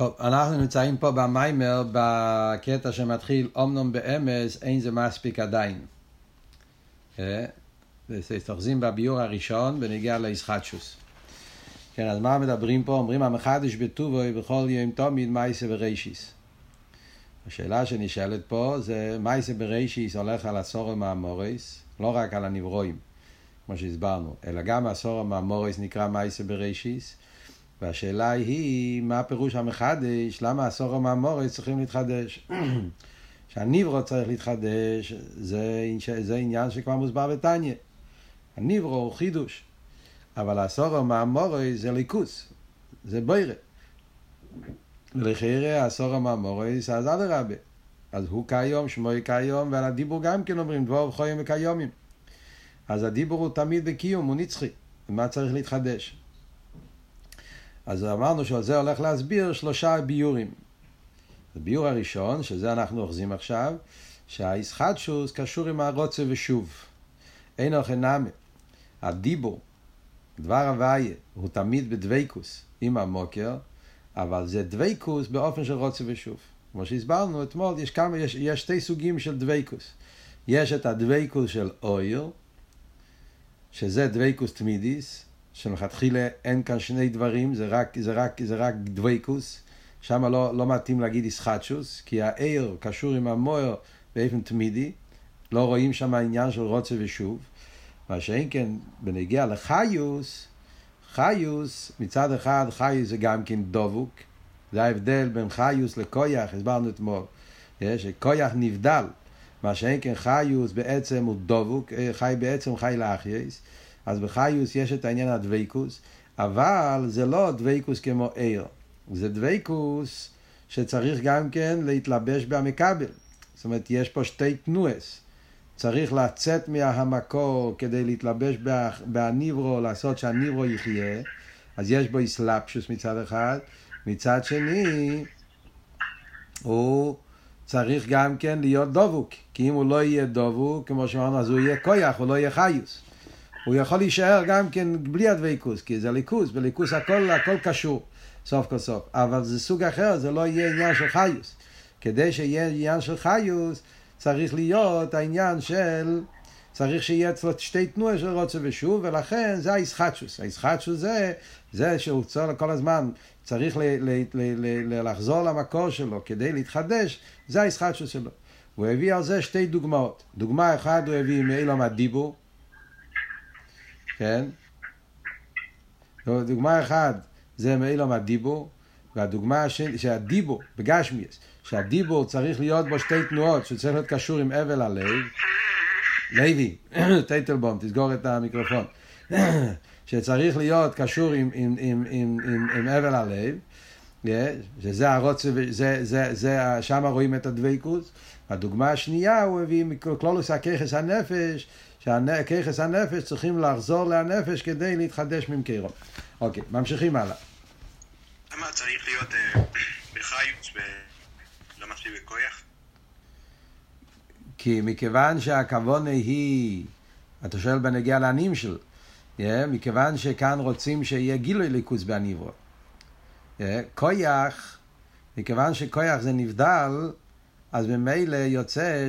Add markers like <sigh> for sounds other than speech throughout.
טוב, אנחנו נמצאים פה במיימר בקטע שמתחיל אומנום באמס, אין זה מספיק עדיין. אה? אוחזים בביור הראשון בנגיע לאיסחטשוס. כן, אז מה מדברים פה? אומרים המחדש בטובו בכל יום תמיד מייסה ברישיס. השאלה שנשאלת פה זה מייסה ברישיס הולך על הסורו מהמורס, לא רק על הנברואים, כמו שהסברנו, אלא גם הסורו מהמורס נקרא מייסה ברישיס. והשאלה היא, מה הפירוש המחדש? למה הסורו מהמורס צריכים להתחדש? <clears throat> שהניברו צריך להתחדש, זה, זה עניין שכבר מוסבר בתניא. הניברו הוא חידוש, אבל הסורו מהמורס זה ליכוס, זה בוירה. ולחירה הסורו מהמורס, אז אדרבה. אז הוא כיום, שמוי כיום, ועל הדיבור גם כן אומרים דבור וחויים וכיומים. אז הדיבור הוא תמיד בקיום, הוא נצחי. מה צריך להתחדש? אז אמרנו שעל זה הולך להסביר שלושה ביורים. הביור הראשון, שזה אנחנו אוחזים עכשיו, שהאיסחטשוס קשור עם הרוצה ושוב. אין אוכל נאמה. הדיבור, דבר הוויה, הוא תמיד בדוויקוס עם המוקר, אבל זה דוויקוס באופן של רוצה ושוב. כמו שהסברנו אתמול, יש, כמה, יש, יש שתי סוגים של דוויקוס. יש את הדוויקוס של אויר, שזה דוויקוס תמידיס, שמלכתחילה אין כאן שני דברים, זה רק, זה רק, זה רק דוויקוס, שם לא, לא מתאים להגיד איסחטשוס, כי העיר קשור עם המוער באופן תמידי, לא רואים שם העניין של רוצה ושוב, מה שאין כן בנגיע לחיוס, חיוס, מצד אחד חיוס זה גם כן דבוק, זה ההבדל בין חיוס לקויח, הסברנו אתמול, שקויח נבדל, מה שאין כן חיוס בעצם הוא דבוק, חי בעצם חי לאחייס, אז בחיוס יש את העניין הדוויקוס, אבל זה לא דוויקוס כמו עיר, זה דוויקוס שצריך גם כן להתלבש במכבל. זאת אומרת, יש פה שתי תנועס. צריך לצאת מהמקור כדי להתלבש בהניברו, לעשות שהניברו יחיה, אז יש בו איסלאפשוס מצד אחד, מצד שני הוא צריך גם כן להיות דבוק, כי אם הוא לא יהיה דבוק, כמו שאמרנו, אז הוא יהיה כויח, הוא לא יהיה חיוס. הוא יכול להישאר גם כן בלי הדבקוס, כי זה ליכוס, בליכוס הכל, הכל קשור, סוף כל סוף. אבל זה סוג אחר, זה לא יהיה עניין של חיוס. כדי שיהיה עניין של חיוס, צריך להיות העניין של, צריך שיהיה אצלו שתי תנועה של רוצה ושוב, ולכן זה האיסחטשוס. האיסחטשוס זה, זה שהוא צריך כל הזמן, צריך ל, ל, ל, ל, ל, לחזור למקור שלו כדי להתחדש, זה האיסחטשוס שלו. הוא הביא על זה שתי דוגמאות. דוגמה אחת הוא הביא מאילום הדיבור, כן? דוגמה אחת זה מאילום הדיבור, והדוגמה של, שהדיבור, בגשמיאס, שהדיבור צריך להיות בו שתי תנועות, שצריך להיות קשור עם אבל הלב. לוי, <coughs> טייטלבום, תסגור את המיקרופון. <coughs> שצריך להיות קשור עם, עם, עם, עם, עם, עם אבל הלב, שזה הרוצה, זה, זה, זה, שם רואים את הדבקות. הדוגמה השנייה הוא הביא מקלולוס הככס הנפש, שהככס הנפש צריכים לחזור לנפש כדי להתחדש ממקרו. אוקיי, ממשיכים הלאה. למה צריך להיות אה, בחיוץ ולא מספיק בכויח? כי מכיוון שהכוונה היא, אתה שואל בנגיע לעניים של, yeah, מכיוון שכאן רוצים שיהיה גילוי ליכוז בעניברו. Yeah, כויח, מכיוון שכויח זה נבדל, אז ממילא יוצא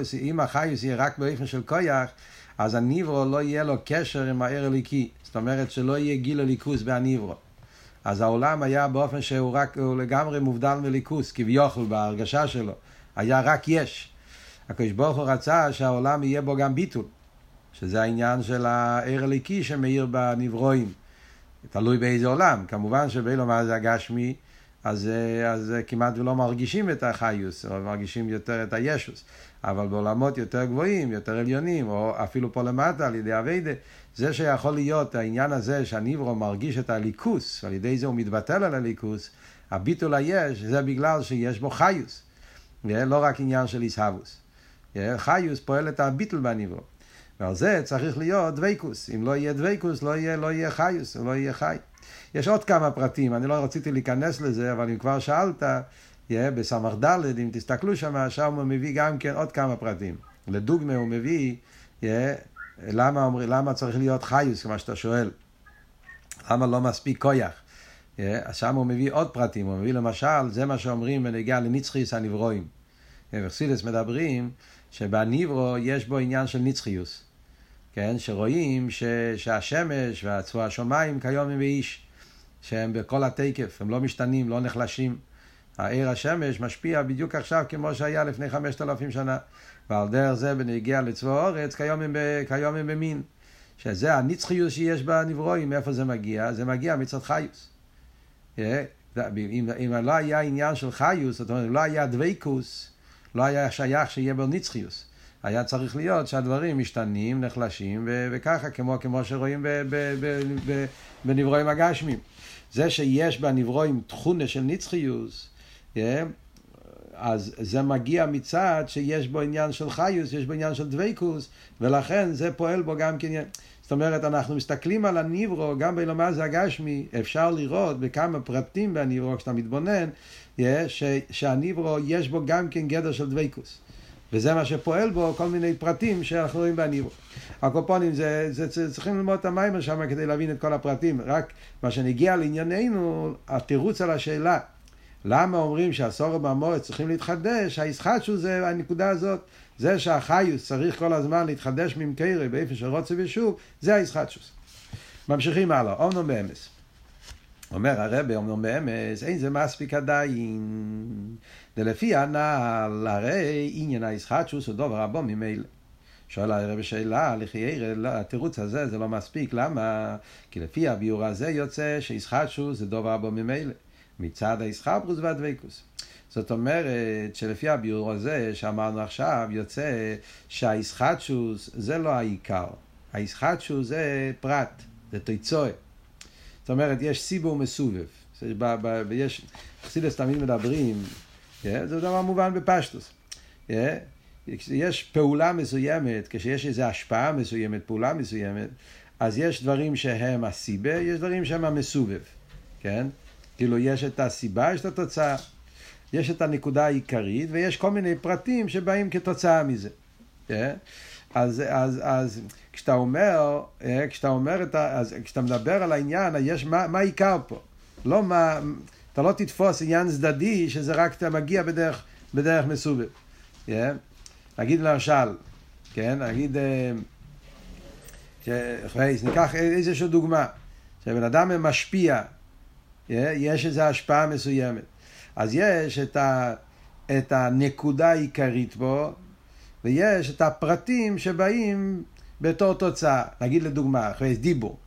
שאם החיוס יהיה רק באופן של כויח, אז הניברו לא יהיה לו קשר עם הער הליקי. זאת אומרת שלא יהיה גיל הליכוס בהניברו. אז העולם היה באופן שהוא רק, הוא לגמרי מובדל מליכוס, כביכול בהרגשה שלו. היה רק יש. הקדוש ברוך הוא רצה שהעולם יהיה בו גם ביטול, שזה העניין של הער הליקי שמאיר בנברואים. תלוי באיזה עולם. כמובן שבאילו מה זה הגשמי, אז, אז כמעט ולא מרגישים את החיוס, או מרגישים יותר את הישוס. אבל בעולמות יותר גבוהים, יותר עליונים, או אפילו פה למטה על ידי אביידה, זה שיכול להיות העניין הזה שהניברו מרגיש את הליכוס, על ידי זה הוא מתבטל על הליכוס, הביטול היש, זה בגלל שיש בו חיוס. לא רק עניין של איסהבוס. חיוס פועל את הביטול בניברו. ועל זה צריך להיות דוויקוס. אם לא יהיה דוויקוס, לא יהיה, לא יהיה חיוס, לא יהיה חי. יש עוד כמה פרטים, אני לא רציתי להיכנס לזה, אבל אם כבר שאלת, yeah, בסמ"ך ד', אם תסתכלו שם, שם הוא מביא גם כן עוד כמה פרטים. לדוגמה הוא מביא, yeah, למה, אומר, למה צריך להיות חיוס, כמו שאתה שואל? למה לא מספיק כויח? אז שם הוא מביא עוד פרטים, הוא מביא למשל, זה מה שאומרים בנגיעה לנצחיוס הנברואים. וחסידס מדברים שבניברו יש בו עניין של נצחיוס. כן, שרואים ש, שהשמש והשמיים כיום הם באיש, שהם בכל התקף, הם לא משתנים, לא נחלשים. העיר השמש משפיע בדיוק עכשיו כמו שהיה לפני חמשת אלפים שנה. ועל דרך זה בנגיע לצבא האורץ, כיום הם, כיום הם במין. שזה הנצחיות שיש בנברואים, מאיפה זה מגיע? זה מגיע מצד חיוס. אם, אם לא היה עניין של חיוס, זאת אומרת, אם לא היה דבייקוס, לא היה שייך שיהיה בו נצחיוס. היה צריך להיות שהדברים משתנים, נחלשים, ו- וככה, כמו, כמו שרואים בנברואים הגשמים. זה שיש בנברואים תכונה של נצחיוס, yeah, אז זה מגיע מצד שיש בו עניין של חיוס, יש בו עניין של דבייקוס, ולכן זה פועל בו גם כן. זאת אומרת, אנחנו מסתכלים על הניברו, גם בלומר זה הגשמי, אפשר לראות בכמה פרטים בניברו, כשאתה מתבונן, ש, שהניברו יש בו גם כן גדר של דבייקוס. וזה מה שפועל בו, כל מיני פרטים שאנחנו רואים בניברו. הקופונים, זה, זה, זה, צריכים ללמוד את המיימר שם כדי להבין את כל הפרטים. רק מה שנגיע לענייננו, התירוץ על השאלה, למה אומרים שהסורת במועד צריכים להתחדש, הישחטשו זה הנקודה הזאת. זה שהחיוס צריך כל הזמן להתחדש ממקרה באיפה של רוצה ושוב, זה הישחטשוס. ממשיכים הלאה, אומנום באמס. אומר הרבי, אומנום באמס, אין זה מספיק עדיין. ולפי הנ"ל, הרי עניין הישחטשוס הוא דובר רבו ממילא. שואל הרב שאלה, לחיירא, לא, התירוץ הזה זה לא מספיק, למה? כי לפי הביאור הזה יוצא שישחטשוס זה דובר רבו ממילא. מצד הישחברוס והדבקוס. זאת אומרת שלפי הביאור הזה שאמרנו עכשיו, יוצא שהאיסחטשוס זה לא העיקר. האיסחטשוס זה פרט, זה תיצואה. זאת אומרת, יש סיבור מסובב. יש, חסידס תמיד מדברים? זה דבר מובן בפשטוס. כן? יש פעולה מסוימת, כשיש איזו השפעה מסוימת, פעולה מסוימת, אז יש דברים שהם הסיבה, יש דברים שהם המסובב, כן? כאילו יש את הסיבה, יש את התוצאה. יש את הנקודה העיקרית, ויש כל מיני פרטים שבאים כתוצאה מזה. אה? אז, אז, אז כשאתה אומר, uh, כשאתה אומר את ה... אז כשאתה מדבר על העניין, יש מה, מה העיקר פה? לא מה... אתה לא תתפוס עניין צדדי שזה רק אתה מגיע בדרך, בדרך מסובב. Yeah. נגיד למשל, כן, נגיד, uh, ניקח איזושהי דוגמה, שבן אדם משפיע, yeah, יש איזו השפעה מסוימת. אז יש את, ה, את הנקודה העיקרית בו, ויש את הפרטים שבאים בתור תוצאה. נגיד לדוגמה, אחרי דיבור.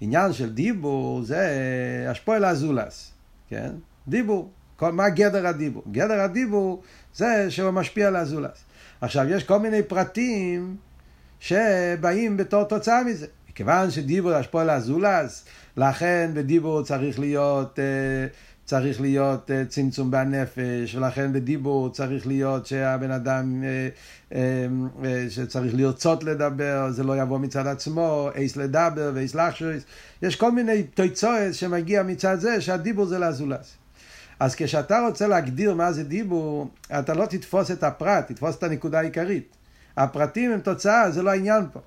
עניין של דיבור זה השפועל הזולס, כן? דיבור. כל, מה גדר הדיבור? גדר הדיבור זה שהוא משפיע על הזולס. עכשיו, יש כל מיני פרטים שבאים בתור תוצאה מזה. מכיוון שדיבור השפועל הזולס, לכן בדיבור צריך להיות... אה, צריך להיות uh, צמצום בנפש, ולכן בדיבור צריך להיות שהבן אדם, uh, uh, שצריך לרצות לדבר, זה לא יבוא מצד עצמו, אייס לדבר ואייס לחשויס. יש כל מיני תוצאות שמגיע מצד זה שהדיבור זה לזולס. אז כשאתה רוצה להגדיר מה זה דיבור, אתה לא תתפוס את הפרט, תתפוס את הנקודה העיקרית. הפרטים הם תוצאה, זה לא העניין פה.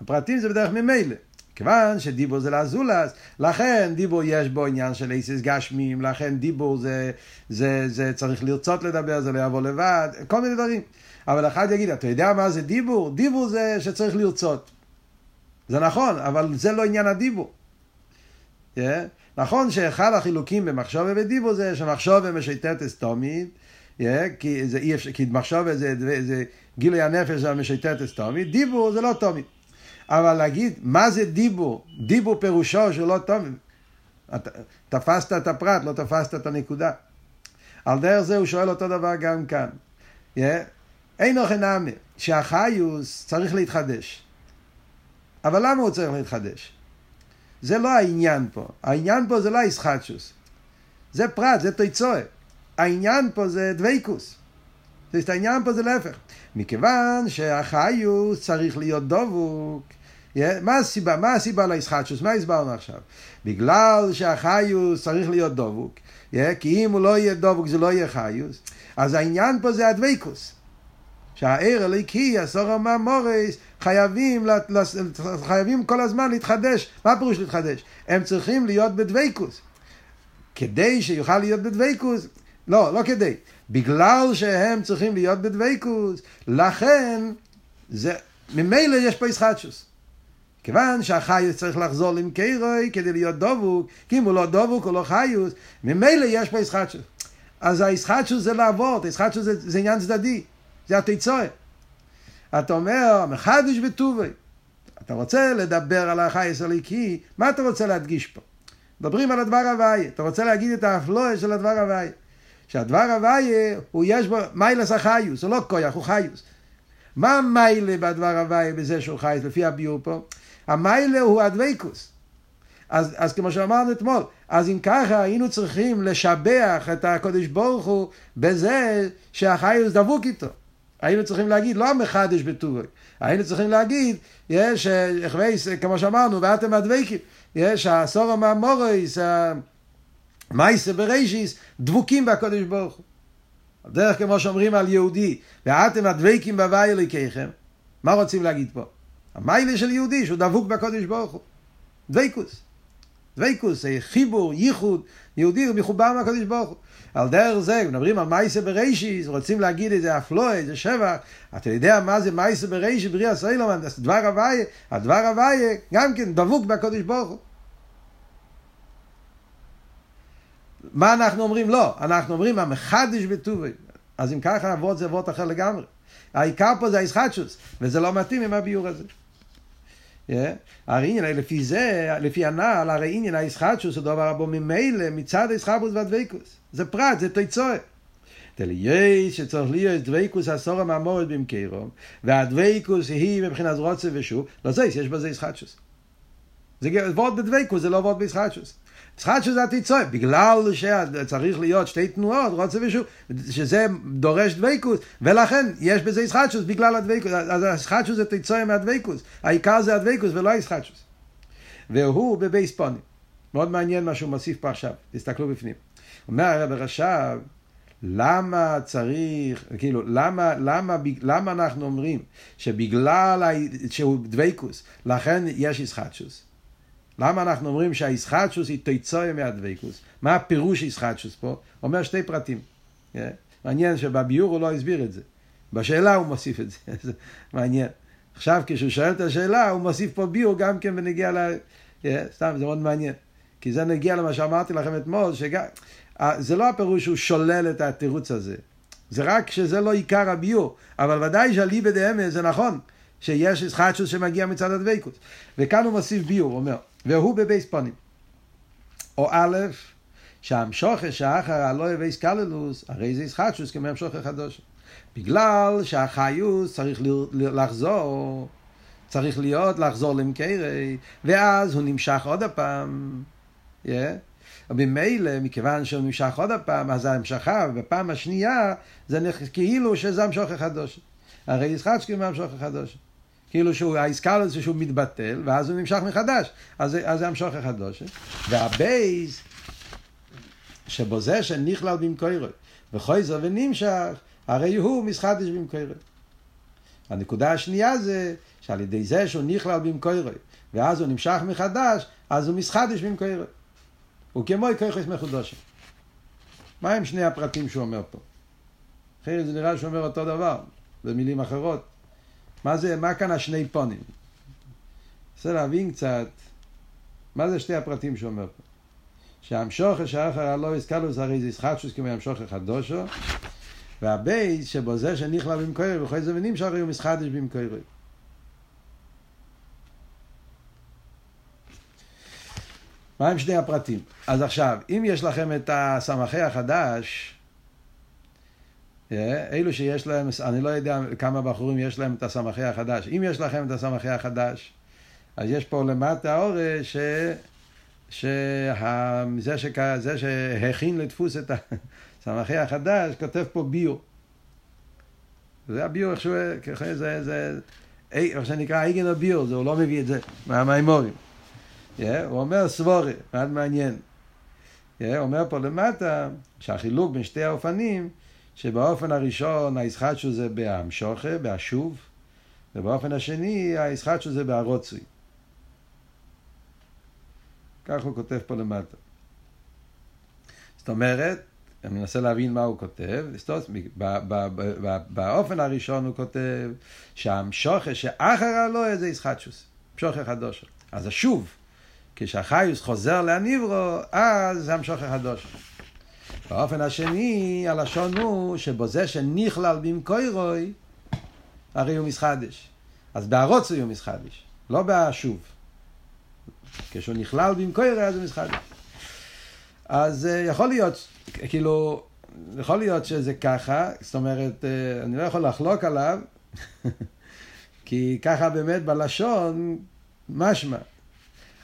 הפרטים זה בדרך ממילא. כיוון שדיבור זה לאזולס, לכן דיבור יש בו עניין של איסיס גשמים, לכן דיבור זה, זה, זה צריך לרצות לדבר, זה לא יבוא לבד, כל מיני דברים. אבל אחד יגיד, אתה יודע מה זה דיבור? דיבור זה שצריך לרצות. זה נכון, אבל זה לא עניין הדיבור. Yeah. נכון שאחד החילוקים במחשבה ודיבור זה שמחשבה משיטת אסתומית, yeah, כי, זה כי מחשבה זה, זה, זה גילוי הנפש זה משיטת אסתומית, דיבור זה לא תומית. אבל להגיד, מה זה דיבור? דיבור פירושו שלא טוב. תפסת את הפרט, לא תפסת את הנקודה. על דרך זה הוא שואל אותו דבר גם כאן. Yeah. אין אוכל נאמר, שהחיוס צריך להתחדש. אבל למה הוא צריך להתחדש? זה לא העניין פה. העניין פה זה לא איסחטשוס. זה פרט, זה תיצואה. העניין פה זה דבייקוס. זאת העניין פה זה להפך. מכיוון שהחיוס צריך להיות דבוק. מה הסיבה? מה הסיבה לאיסחטשוס? מה הסברנו עכשיו? בגלל שהחיוס צריך להיות דבוק. כי אם הוא לא יהיה דבוק זה לא יהיה חיוס. אז העניין פה זה הדבקוס. שהעיר הליקי, הסורו מהמורס, חייבים, חייבים כל הזמן להתחדש. מה פירוש להתחדש? הם צריכים להיות בדבקוס. כדי שיוכל להיות בדבקוס, לא, לא כדי. בגלל שהם צריכים להיות בדבקוס, לכן, זה, ממילא יש פה ישחטשוס. כיוון שהחיוס צריך לחזור למקרוי כדי להיות דבוק, כי אם הוא לא דבוק הוא לא חיוס, ממילא יש פה ישחטשוס. אז הישחטשוס זה לעבוד, הישחטשוס זה, זה עניין צדדי, זה התיצורת. אתה אומר, מחדש בטובי. אתה רוצה לדבר על החייס הליקי, מה אתה רוצה להדגיש פה? מדברים על הדבר הוויה, אתה רוצה להגיד את האפלואה של הדבר הוויה. שהדבר הוויה, הוא יש בו מיילס החיוס, הוא לא כויח, הוא חיוס. מה המיילה בדבר הוויה בזה שהוא חיוס, לפי הביור פה? המיילה הוא הדוויקוס. אז, אז כמו שאמרנו אתמול, אז אם ככה היינו צריכים לשבח את הקודש ברוך הוא בזה שהחיוס דבוק איתו. היינו צריכים להגיד, לא המחדש בטורי, היינו צריכים להגיד, יש, כמו שאמרנו, ואתם הדבקים, יש הסורו מהמורויס, מייסה ברישיס, דבוקים בקודש ברוך הוא. דרך כמו שאומרים על יהודי, ואתם הדבקים בהווי אלוקיכם, מה רוצים להגיד פה? המיילה של יהודי שהוא דבוק בקודש ברוך הוא. דבקוס. דבקוס, חיבור, ייחוד, יהודי הוא מחובר מהקודש ברוך הוא. על דרך זה, מדברים על מייסה ברישיס, רוצים להגיד איזה אפלואה, איזה שבח, אתה יודע מה זה מייסה ברישיס, בריאה סיילומן, דבר הוויה, הדבר הוויה, גם כן דבוק בקודש ברוך הוא. מה אנחנו אומרים? לא, אנחנו אומרים המחדש בטובי. אז אם ככה, אבות זה אבות אחר לגמרי. העיקר פה זה הישחטשוס, וזה לא מתאים עם הביור הזה. הרי עניין, לפי זה, לפי הנעל, הרי עניין הישחטשוס הוא דבר הבו ממילא מצד הישחטשוס והדבקוס. זה פרט, זה תיצורת. תלייש שצריך להיות דבקוס הסורם המורד במקרום, והדבקוס היא מבחינת רוצה ושוב, לא זה, יש בזה ישחטשוס. זה וורד בדבקוס, זה לא וורד בישחטשוס. ישחטשוס זה התיצורת, בגלל שצריך להיות שתי תנועות, רוצה ושוב, שזה דורש דבקוס, ולכן יש בזה ישחטשוס בגלל הדבקוס, אז הישחטשוס זה תיצורת מהדבקוס, העיקר זה הדבקוס ולא הישחטשוס. והוא בבייס פונים. מאוד מעניין מה שהוא מוסיף פה עכשיו, תסתכלו בפנים. אומר הרב רש"ב, למה צריך, כאילו, למה, למה, למה אנחנו אומרים שבגלל שהוא דבקוס, לכן יש ישחטשוס? למה אנחנו אומרים שהישחטשוס היא תיצויה מהדבקוס? מה הפירוש ישחטשוס פה? אומר שתי פרטים. מעניין שבביור הוא לא הסביר את זה. בשאלה הוא מוסיף את זה, <laughs> זה מעניין. עכשיו כשהוא שואל את השאלה, הוא מוסיף פה ביור גם כן בנגיע ל... Yeah, סתם, זה מאוד מעניין. כי זה נגיע למה שאמרתי לכם אתמול, שגם... זה לא הפירוש שהוא שולל את התירוץ הזה. זה רק שזה לא עיקר הביור. אבל ודאי שהליבא דאמס זה נכון, שיש ישחטשוס שמגיע מצד הדבקות. וכאן הוא מוסיף ביור, הוא אומר, והוא בבייס פונים. או א', שהמשוכר שאחר הלא יבייס קללוס, הרי זה ישחטשוס כמו המשוכר חדוש. בגלל שהחיוס צריך לחזור, צריך להיות לחזור למקרי, ואז הוא נמשך עוד הפעם. Yeah. וממילא, מכיוון שהוא נמשך עוד הפעם, אז ההמשכה, בפעם השנייה, זה כאילו שזה המשוך החדוש. הרי ישחטשקי מהמשוך החדוש. כאילו שהוא, לזה שהוא מתבטל, ואז הוא נמשך מחדש. אז, אז זה המשוך החדוש. והבייס, שבו זה שנכלל במקורו, וחויזר ונמשך, הרי הוא מסחדש במקורו. הנקודה השנייה זה שעל ידי זה שהוא נכלל במקורו, ואז הוא נמשך מחדש, אז הוא מסחדש במקורו. הוא כמו ככס מחודשם. מה הם שני הפרטים שהוא אומר פה? אחרי זה נראה שהוא אומר אותו דבר, במילים אחרות. מה זה, מה כאן השני פונים? רוצה להבין קצת, מה זה שתי הפרטים שהוא אומר פה? שהמשוכר שאחר הלא הסקלוס הרי זה ישחטשוס כמו המשוכר חדושו, והבייס שבו זה שנכלל במקורי וכל זה ונמשך הוא מסחדש במקורי. מה הם שני הפרטים? אז עכשיו, אם יש לכם את הסמכי החדש, אלו שיש להם, אני לא יודע כמה בחורים יש להם את הסמכי החדש. אם יש לכם את הסמכי החדש, אז יש פה למטה אורש ש... שה... זה, שכ... זה שהכין לדפוס את הסמכי החדש, כותב פה ביו. זה הביו, איך שהוא... זה... זה... איך שנקרא אייגן הביו, זה הוא לא מביא את זה מהמימורים. Yeah, הוא אומר סבורי, מאוד מעניין. Yeah, הוא אומר פה למטה שהחילוק בין שתי האופנים, שבאופן הראשון הישחטשוס זה בהמשוכה, בהשוב, ובאופן השני הישחטשוס זה בהרוצוי. כך הוא כותב פה למטה. זאת אומרת, אני מנסה להבין מה הוא כותב, באופן הראשון הוא כותב שהמשוכה שאחר הלא זה ישחטשוס, משוכה חדושה. אז השוב, כשהחיוס חוזר להניברו, אז זה המשוכה חדושה. באופן השני, הלשון הוא שבזה שנכלל במקוירוי, הרי הוא מסחדש. אז בהרוצוי הוא מסחדש, לא בשוב. כשהוא נכלל במקוירוי אז הוא מסחדש. אז אה, יכול להיות, כאילו, יכול להיות שזה ככה, זאת אומרת, אה, אני לא יכול לחלוק עליו, <laughs> כי ככה באמת בלשון משמע.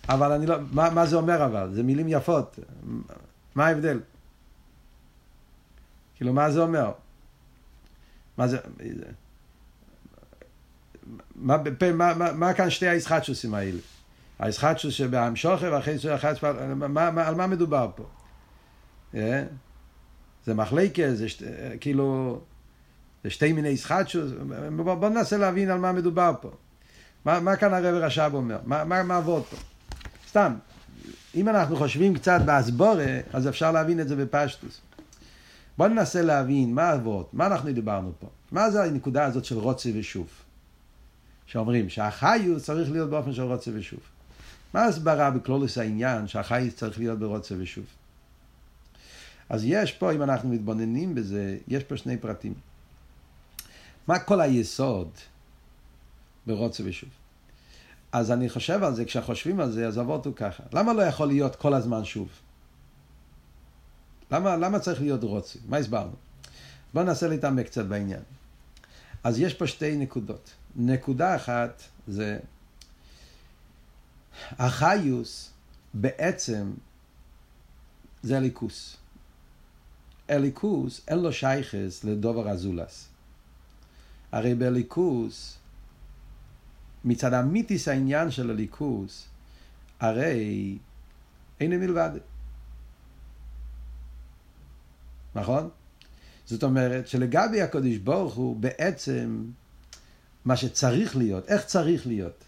אבל אני לא, מה, מה זה אומר אבל? זה מילים יפות. מה ההבדל? כאילו, מה זה אומר? מה זה... מה, מה, מה, מה כאן שתי הישחטשוסים האלה? הישחטשוס שבהמשוכר והחטא של החטא, על מה מדובר פה? אה? זה מחלקה, זה שת, כאילו, זה שתי מיני ישחטשוס, בואו ננסה להבין על מה מדובר פה. מה, מה כאן הרב רש"ב אומר? מה, מה, מה עבוד פה? סתם, אם אנחנו חושבים קצת באסבורה, אז אפשר להבין את זה בפשטוס. בואו ננסה להבין מה עבוד, מה אנחנו דיברנו פה. מה זה הנקודה הזאת של רוצה ושוב? שאומרים שהחיוס צריך להיות באופן של רוצה ושוב. מה ההסברה בקלולוס העניין שהחיוס צריך להיות ברוצה ושוב? אז יש פה, אם אנחנו מתבוננים בזה, יש פה שני פרטים. מה כל היסוד ברוצה ושוב? אז אני חושב על זה, כשחושבים על זה, אז אבות הוא ככה. למה לא יכול להיות כל הזמן שוב? למה, למה צריך להיות רוצה? מה הסברנו? בואו ננסה להתעמק קצת בעניין. אז יש פה שתי נקודות. נקודה אחת זה החיוס בעצם זה הליכוס. אליקוס אין לו שייכס לדובר אזולס. הרי בליכוס, מצד המיתיס העניין של הליכוס, הרי אין מלבד. נכון? זאת אומרת שלגבי הקודש ברוך הוא בעצם מה שצריך להיות, איך צריך להיות?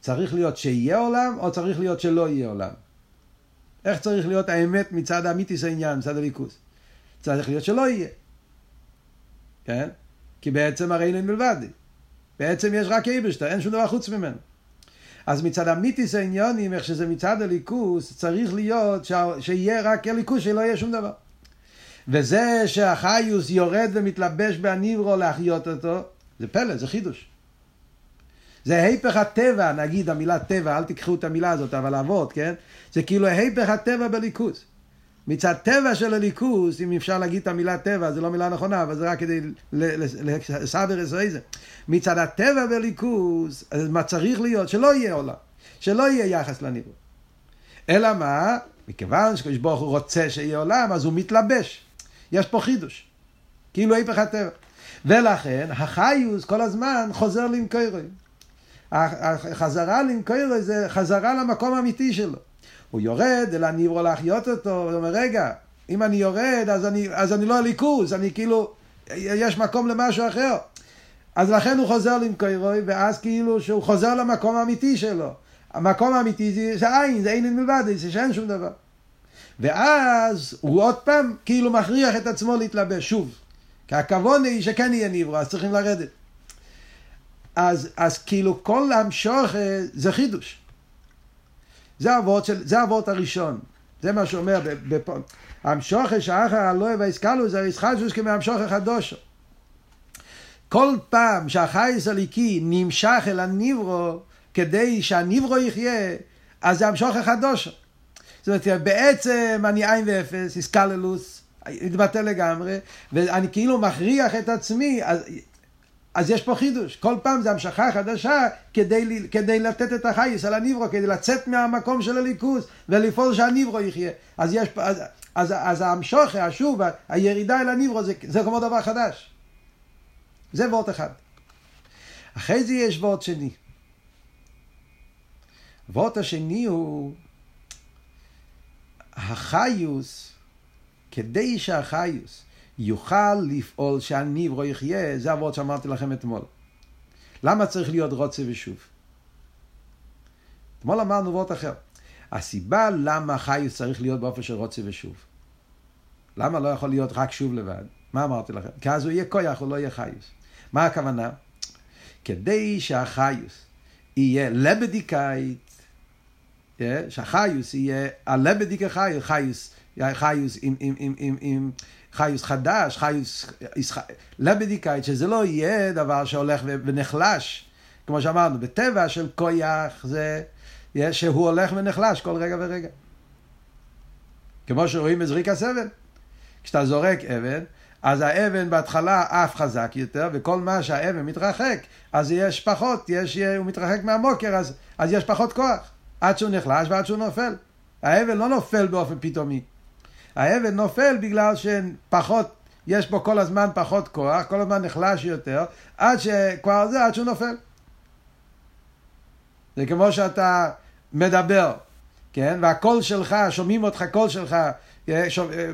צריך להיות שיהיה עולם או צריך להיות שלא יהיה עולם? איך צריך להיות האמת מצד האמיתיס העניין, מצד הליכוס? צריך להיות שלא יהיה. כן? כי בעצם הרי אין מלבד. בעצם יש רק אייבשטר, אין שום דבר חוץ ממנו. אז מצד המיתיס העניונים, איך שזה מצד הליכוס, צריך להיות ש... שיהיה רק הליכוס, שלא יהיה שום דבר. וזה שהחיוס יורד ומתלבש בהניברו להחיות אותו, זה פלא, זה חידוש. זה היפך הטבע, נגיד המילה טבע, אל תיקחו את המילה הזאת, אבל אבות, כן? זה כאילו היפך הטבע בליכוס. מצד טבע של הליכוס, אם אפשר להגיד את המילה טבע, זה לא מילה נכונה, אבל זה רק כדי לסבר את זה. מצד הטבע בליכוס, מה צריך להיות? שלא יהיה עולם, שלא יהיה יחס לניבו. אלא מה? מכיוון שקדוש ברוך הוא רוצה שיהיה עולם, אז הוא מתלבש. יש פה חידוש. כאילו היפך הטבע. ולכן החיוס כל הזמן חוזר למקורו. החזרה למקורו זה חזרה למקום האמיתי שלו. הוא יורד אל הניברו להחיות אותו, הוא אומר, רגע, אם אני יורד, אז אני, אז אני לא הליכוז, אני כאילו, יש מקום למשהו אחר. אז לכן הוא חוזר למקוירוי, ואז כאילו שהוא חוזר למקום האמיתי שלו. המקום האמיתי זה, זה עין, זה אין מלבד, זה שאין שום דבר. ואז הוא עוד פעם כאילו מכריח את עצמו להתלבש שוב. כי הכבוד היא שכן יהיה ניברו, אז צריכים לרדת. אז, אז כאילו כל המשוך זה חידוש. זה הוורד הראשון. זה מה שאומר, המשוכר שאחר הלואה והאיסקלו זה איסחשוס כמהמשוכר חדושו. כל פעם שהחייס הליקי נמשך אל הניברו כדי שהניברו יחיה, אז זה המשוכר חדושו. זאת אומרת, בעצם אני עין ואפס, איסקללוס, התבטא לגמרי, ואני כאילו מכריח את עצמי, אז אז יש פה חידוש, כל פעם זה המשכה חדשה כדי, כדי לתת את החייס על הניברו, כדי לצאת מהמקום של הליכוז ולפעול שהניברו יחיה. אז יש פה, אז, אז, אז המשוכה, השוב, הירידה אל הניברו זה, זה כמו דבר חדש. זה וורט אחד. אחרי זה יש וורט שני. וורט השני הוא החיוס, כדי שהחיוס יוכל לפעול שהניברו יחיה, זה הוורד שאמרתי לכם אתמול. למה צריך להיות רוצה ושוב? אתמול אמרנו וורד אחר. הסיבה למה חיוס צריך להיות באופן של רוצה ושוב. למה לא יכול להיות רק שוב לבד? מה אמרתי לכם? כי אז הוא יהיה כויח, הוא לא יהיה חיוס. מה הכוונה? כדי שהחיוס יהיה לבדיקאית, שהחיוס יהיה הלבדיקה חיוס, חיוס, חיוס עם, עם, עם, עם, עם חיוס חדש, חיוס לבדיקאית, שזה לא יהיה דבר שהולך ונחלש, כמו שאמרנו, בטבע של כויח זה שהוא הולך ונחלש כל רגע ורגע. כמו שרואים בזריק הסבל. כשאתה זורק אבן, אז האבן בהתחלה עף חזק יותר, וכל מה שהאבן מתרחק, אז יש פחות, יש, הוא מתרחק מהמוקר, אז, אז יש פחות כוח, עד שהוא נחלש ועד שהוא נופל. האבן לא נופל באופן פתאומי. האבן נופל בגלל שפחות, יש בו כל הזמן פחות כוח, כל הזמן נחלש יותר, עד שכבר זה, עד שהוא נופל. זה כמו שאתה מדבר, כן? והקול שלך, שומעים אותך, קול שלך, אה, שומע, אה,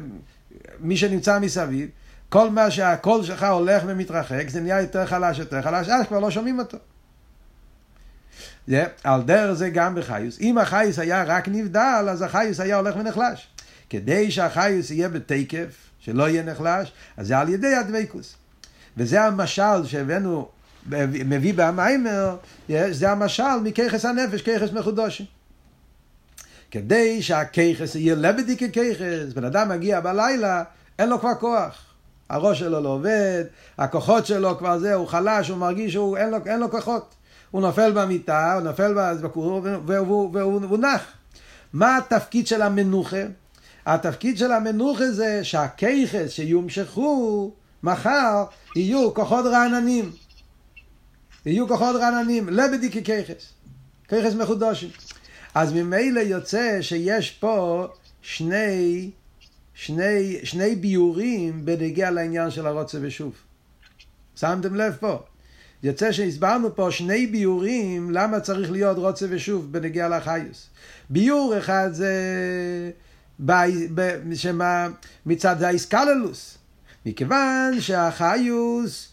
מי שנמצא מסביב, כל מה שהקול שלך הולך ומתרחק, זה נהיה יותר חלש, יותר חלש, אז כבר לא שומעים אותו. זה, על דרך זה גם בחיוס. אם החיוס היה רק נבדל, אז החיוס היה הולך ונחלש. כדי שהחיוס יהיה בתקף, שלא יהיה נחלש, אז זה על ידי הדבקוס. וזה המשל שהבאנו, מביא במיימר, זה המשל מככס הנפש, ככס מחודשים. כדי שהככס יהיה לבדי כככס, בן אדם מגיע בלילה, אין לו כבר כוח. הראש שלו לא עובד, הכוחות שלו כבר זה, הוא חלש, הוא מרגיש שאין לו, לו כוחות. הוא נופל במיטה, הוא נופל בכור, והוא, והוא, והוא נח. מה התפקיד של המנוחה? התפקיד של המנוחה זה שהכיכס שיומשכו מחר יהיו כוחות רעננים. יהיו כוחות רעננים, לבדי ככיכס. כיכס מחודשים. אז ממילא יוצא שיש פה שני שני, שני ביורים בנגיע לעניין של הרוצה ושוב. שמתם לב פה? יוצא שהסברנו פה שני ביורים למה צריך להיות רוצה ושוב בנגיע לחיוס. ביור אחד זה ב, ב, שמה, מצד האיסקללוס. מכיוון שהחיוס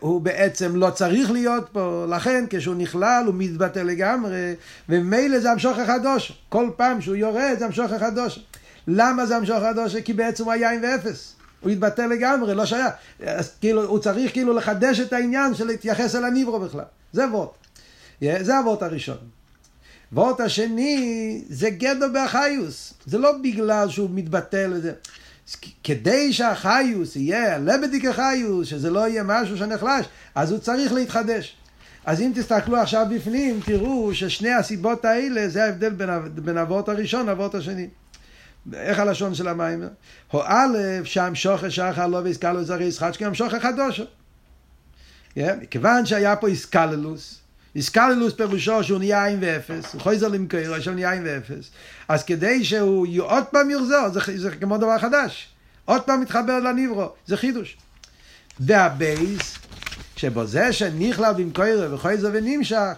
הוא בעצם לא צריך להיות פה, לכן כשהוא נכלל הוא מתבטא לגמרי, וממילא זה המשוך החדוש. כל פעם שהוא יורד זה המשוך החדוש. למה זה המשוך הדושה? כי בעצם הוא היה עם ואפס. הוא התבטא לגמרי, לא שייך. אז כאילו, הוא צריך כאילו לחדש את העניין של להתייחס אל הניברו בכלל. זה וורט. זה הוורט הראשון. וורט השני זה גדו באחיוס. זה לא בגלל שהוא מתבטא לזה. כדי שהחיוס יהיה לבדיק החיוס, שזה לא יהיה משהו שנחלש, אז הוא צריך להתחדש. אז אם תסתכלו עכשיו בפנים, תראו ששני הסיבות האלה, זה ההבדל בין, בין הוורט הראשון לוורט השני. איך הלשון של המים? הו א', שם שוכר שחר לא והזכלו זרי ישחט, שגם שוכר חדושו. מכיוון שהיה פה איסקללוס, איסקללוס פירושו שהוא נהיה עין ואפס, הוא חוזר למכור, עכשיו נהיה עין ואפס. אז כדי שהוא עוד פעם יוחזר, זה, זה כמו דבר חדש. עוד פעם מתחבר לניברו, זה חידוש. והבייס, שבו זה שנכלל במכור וחוזר ונמשך,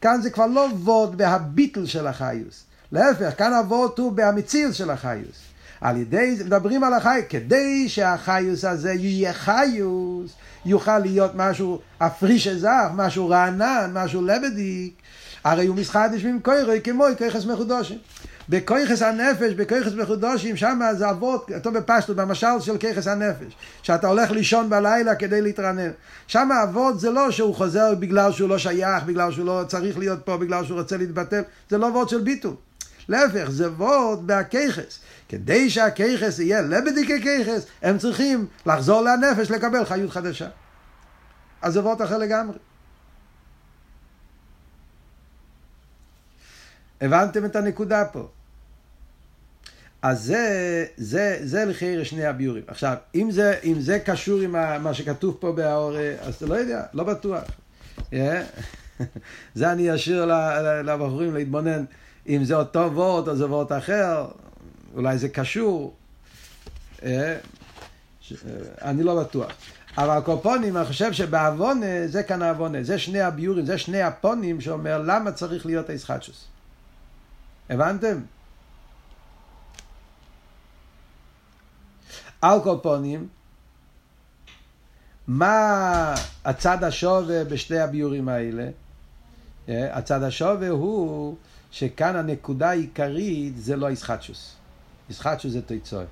כאן זה כבר לא ווד בהביטל של החיוס. להפך, כאן אבות הוא בהמציאות של החיוס. על ידי מדברים על החיוס, כדי שהחיוס הזה יהיה חיוס, יוכל להיות משהו אפריש אזך, משהו רענן, משהו לבדיק, הרי הוא מסחדש ממקוירי כמו ככס מחודשים. בכויכס הנפש, בכויכס מחודשים, שם זה אבות, אותו בפשטות, במשל של ככס הנפש, שאתה הולך לישון בלילה כדי להתרנן. שם אבות זה לא שהוא חוזר בגלל שהוא לא שייך, בגלל שהוא לא צריך להיות פה, בגלל שהוא רוצה להתבטל, זה לא אבות של ביטול. להפך, זה וורד בהכיכס. כדי שהכיכס יהיה לבדיקי כיכס, הם צריכים לחזור לנפש לקבל חיות חדשה. אז זה וורד אחר לגמרי. הבנתם את הנקודה פה. אז זה, זה, זה לחייר שני הביורים. עכשיו, אם זה, אם זה קשור עם מה שכתוב פה באור, אז אתה לא יודע, לא בטוח. Yeah. <laughs> זה אני אשאיר לבחורים להתבונן. אם זה אותו וורט או זה וורט אחר, אולי זה קשור, אה, אני לא בטוח. אבל הקופונים, אני חושב שבעוונה, זה כאן העוונה, זה שני הביורים, זה שני הפונים שאומר למה צריך להיות הישחטשוס. הבנתם? על קופונים, מה הצד השווה בשתי הביורים האלה? אה, הצד השווה הוא שכאן הנקודה העיקרית זה לא איסחטשוס. איסחטשוס זה תיצור.